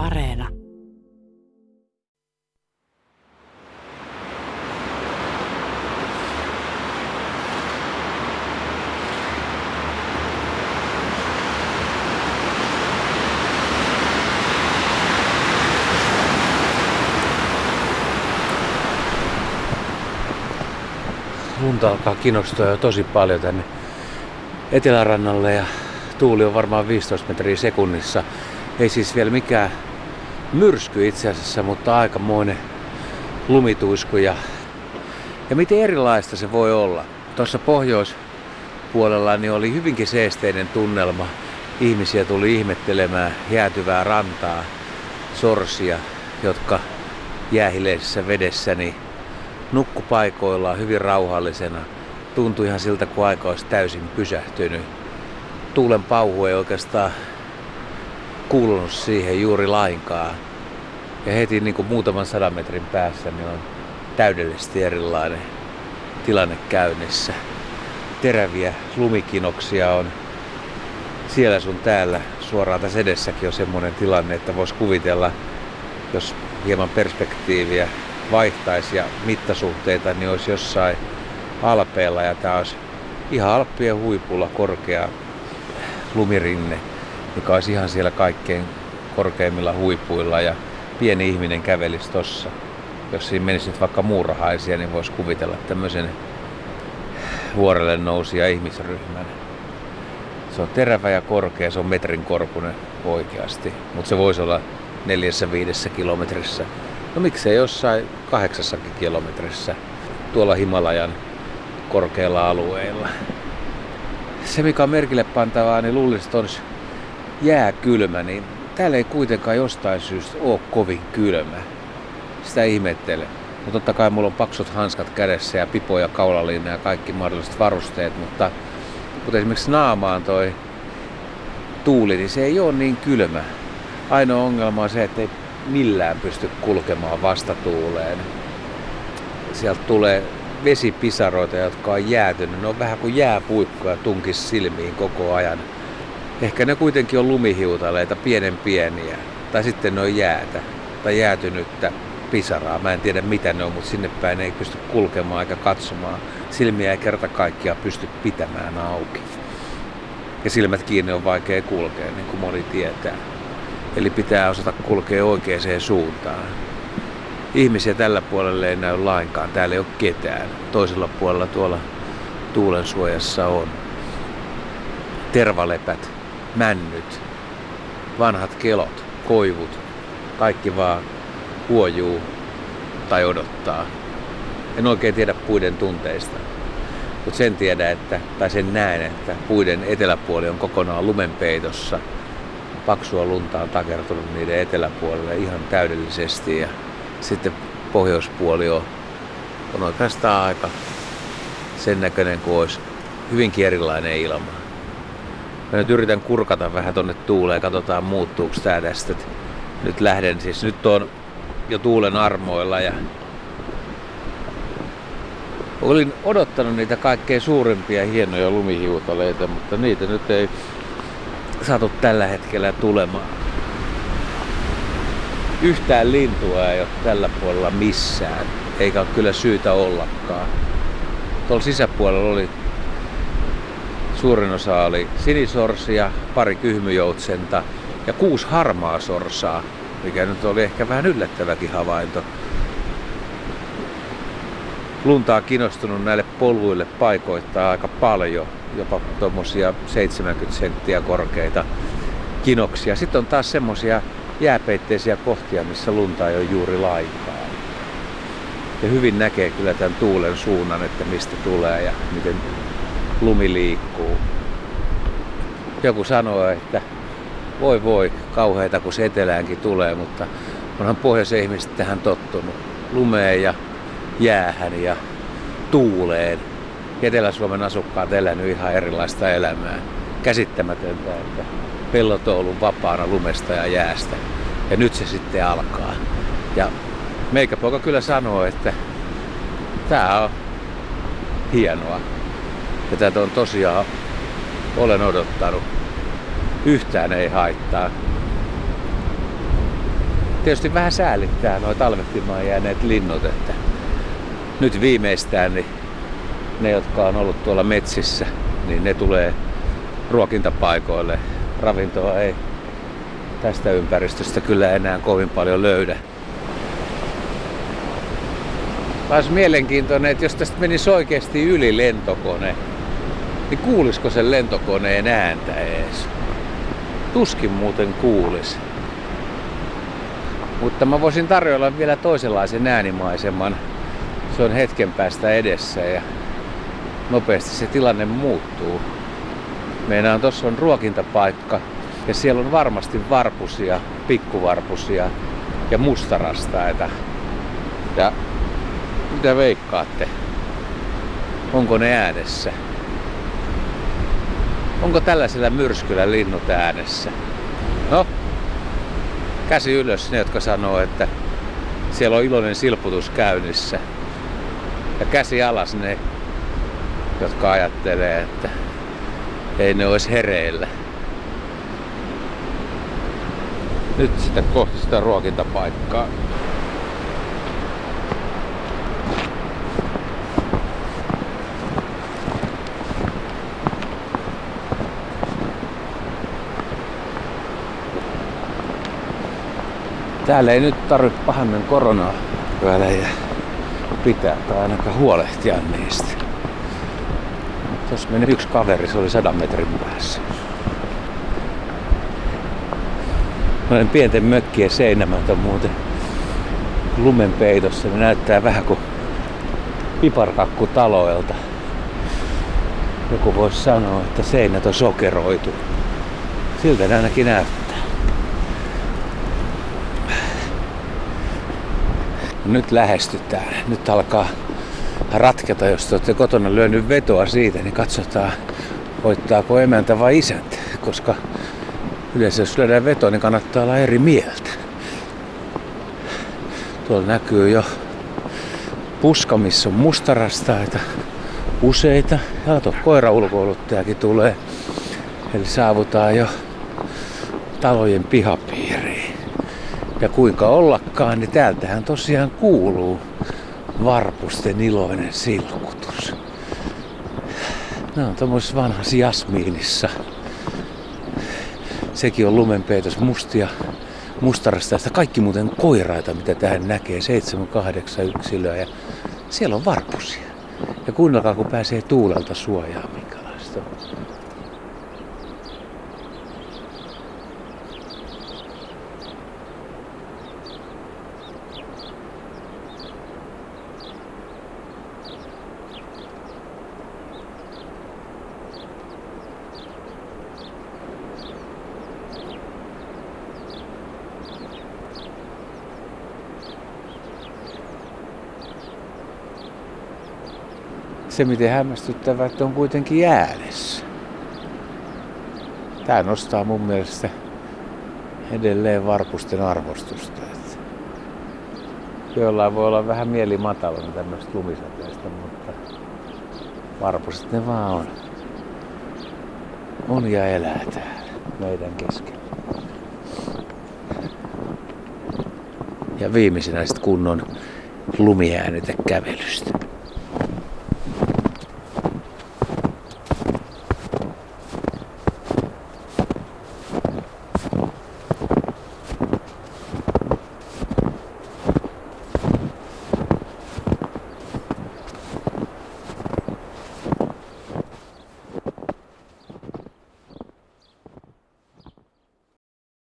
Areena. lunta alkaa kiinnostaa jo tosi paljon tänne etelärannalle ja tuuli on varmaan 15 metriä sekunnissa. Ei siis vielä mikään myrsky itse asiassa, mutta aikamoinen lumituisku ja, ja miten erilaista se voi olla. Tuossa pohjoispuolella niin oli hyvinkin seesteinen tunnelma. Ihmisiä tuli ihmettelemään jäätyvää rantaa, sorsia, jotka jäähileisessä vedessä niin nukku paikoillaan hyvin rauhallisena. Tuntui ihan siltä, kun aika olisi täysin pysähtynyt. Tuulen pauhu ei oikeastaan kuulunut siihen juuri lainkaan. Ja heti niin kuin muutaman sadan metrin päässä niin on täydellisesti erilainen tilanne käynnissä. Teräviä lumikinoksia on siellä sun täällä. Suoraan tässä edessäkin on semmoinen tilanne, että voisi kuvitella, jos hieman perspektiiviä vaihtaisi ja mittasuhteita, niin olisi jossain alpeella ja tämä olisi ihan alppien huipulla korkea lumirinne, joka olisi ihan siellä kaikkein korkeimmilla huipuilla ja pieni ihminen kävelisi tossa. Jos siinä menisi nyt vaikka muurahaisia, niin voisi kuvitella tämmöisen vuorelle nousia ihmisryhmän. Se on terävä ja korkea, se on metrin korkunen oikeasti, mutta se voisi olla neljässä viidessä kilometrissä No miksei jossain kahdeksassakin kilometrissä tuolla Himalajan korkeilla alueilla. Se mikä on merkille pantavaa, niin luulisin, että olisi jääkylmä, niin täällä ei kuitenkaan jostain syystä ole kovin kylmä. Sitä ihmettele. Mutta totta kai mulla on paksut hanskat kädessä ja pipo ja kaulalinna ja kaikki mahdolliset varusteet, mutta, mutta esimerkiksi naamaan toi tuuli, niin se ei ole niin kylmä. Ainoa ongelma on se, että ei millään pysty kulkemaan vastatuuleen. Sieltä tulee vesipisaroita, jotka on jäätynyt. Ne on vähän kuin jääpuikkoja tunkis silmiin koko ajan. Ehkä ne kuitenkin on lumihiutaleita, pienen pieniä. Tai sitten ne on jäätä tai jäätynyttä pisaraa. Mä en tiedä mitä ne on, mutta sinne päin ei pysty kulkemaan eikä katsomaan. Silmiä ei kerta kaikkiaan pysty pitämään auki. Ja silmät kiinni on vaikea kulkea, niin kuin moni tietää. Eli pitää osata kulkea oikeaan suuntaan. Ihmisiä tällä puolella ei näy lainkaan. Täällä ei ole ketään. Toisella puolella tuolla tuulen suojassa on. Tervalepät, männyt, vanhat kelot, koivut. Kaikki vaan huojuu tai odottaa. En oikein tiedä puiden tunteista. Mutta sen tiedä, että, tai sen näen, että puiden eteläpuoli on kokonaan lumenpeitossa – paksua lunta on takertunut niiden eteläpuolelle ihan täydellisesti ja sitten pohjoispuoli on, on oikeastaan aika sen näköinen kuin olisi hyvinkin erilainen ilma. Mä nyt yritän kurkata vähän tonne tuuleen, katsotaan muuttuuko tää tästä. Nyt lähden siis, nyt on jo tuulen armoilla ja olin odottanut niitä kaikkein suurimpia hienoja lumihiutaleita, mutta niitä nyt ei saatu tällä hetkellä tulemaan. Yhtään lintua ei ole tällä puolella missään, eikä ole kyllä syytä ollakaan. Tuolla sisäpuolella oli suurin osa oli sinisorsia, pari kyhmyjoutsenta ja kuusi harmaa sorsaa, mikä nyt oli ehkä vähän yllättäväkin havainto. Lunta on kiinnostunut näille polvuille paikoittaa aika paljon jopa tuommoisia 70 senttiä korkeita kinoksia. Sitten on taas semmoisia jääpeitteisiä kohtia, missä lunta ei ole juuri lainkaan. Ja hyvin näkee kyllä tämän tuulen suunnan, että mistä tulee ja miten lumi liikkuu. Joku sanoo, että voi voi, kauheita kun se eteläänkin tulee, mutta onhan pohjoisen ihmiset tähän tottunut. Lumeen ja jäähän ja tuuleen. Etelä-Suomen asukkaat elänyt ihan erilaista elämää. Käsittämätöntä, että pellot on ollut vapaana lumesta ja jäästä. Ja nyt se sitten alkaa. Ja meikäpoika kyllä sanoo, että tämä on hienoa. Ja tätä on tosiaan, olen odottanut. Yhtään ei haittaa. tietysti vähän säälittää nuo talvehtimaan jääneet linnut, että nyt viimeistään niin ne, jotka on ollut tuolla metsissä, niin ne tulee ruokintapaikoille. Ravintoa ei tästä ympäristöstä kyllä enää kovin paljon löydä. Taas mielenkiintoinen, että jos tästä menisi oikeasti yli lentokone, niin kuulisiko sen lentokoneen ääntä ees? Tuskin muuten kuulis. Mutta mä voisin tarjolla vielä toisenlaisen äänimaiseman. Se on hetken päästä edessä ja nopeasti se tilanne muuttuu. Meidän tuossa on ruokintapaikka ja siellä on varmasti varpusia, pikkuvarpusia ja mustarastaita. Ja mitä veikkaatte? Onko ne äänessä? Onko tällaisella myrskyllä linnut äänessä? No, käsi ylös ne, jotka sanoo, että siellä on iloinen silputus käynnissä. Ja käsi alas ne, jotka ajattelee, että ei ne olisi hereillä. Nyt sitä kohti sitä ruokintapaikkaa. Täällä ei nyt tarvitse pahemmin koronaa välejä pitää tai ainakaan huolehtia niistä. Tuossa meni yksi kaveri, se oli sadan metrin päässä. Noiden pienten mökkien seinämät on muuten lumen peitossa. Ne näyttää vähän kuin piparkakku taloilta. Joku voisi sanoa, että seinät on sokeroitu. Siltä ne ainakin näyttää. Nyt lähestytään. Nyt alkaa ratketa, jos te olette kotona lyönyt vetoa siitä, niin katsotaan, voittaako emäntä vai isäntä. Koska yleensä jos lyödään veto, niin kannattaa olla eri mieltä. Tuolla näkyy jo puska, missä on mustarastaita useita. Ja tuo koiraulkoiluttajakin tulee. Eli saavutaan jo talojen pihapiiriin. Ja kuinka ollakaan, niin täältähän tosiaan kuuluu varpusten iloinen silkutus. Nämä on tuommoisessa vanhassa jasmiinissa. Sekin on lumenpeitos mustia mustarasta. Sitä kaikki muuten koiraita, mitä tähän näkee. 7-8 yksilöä ja siellä on varpusia. Ja kuunnelkaa, kun pääsee tuulelta suojaan, minkälaista on. Se miten hämmästyttävää, että on kuitenkin äänessä. Tämä nostaa mun mielestä edelleen varpusten arvostusta. Että jollain voi olla vähän mieli matalana tämmöistä lumisateesta, mutta varpuset ne vaan on. On ja elää täällä meidän keskellä. Ja viimeisenä sitten kunnon lumiäänetä kävelystä.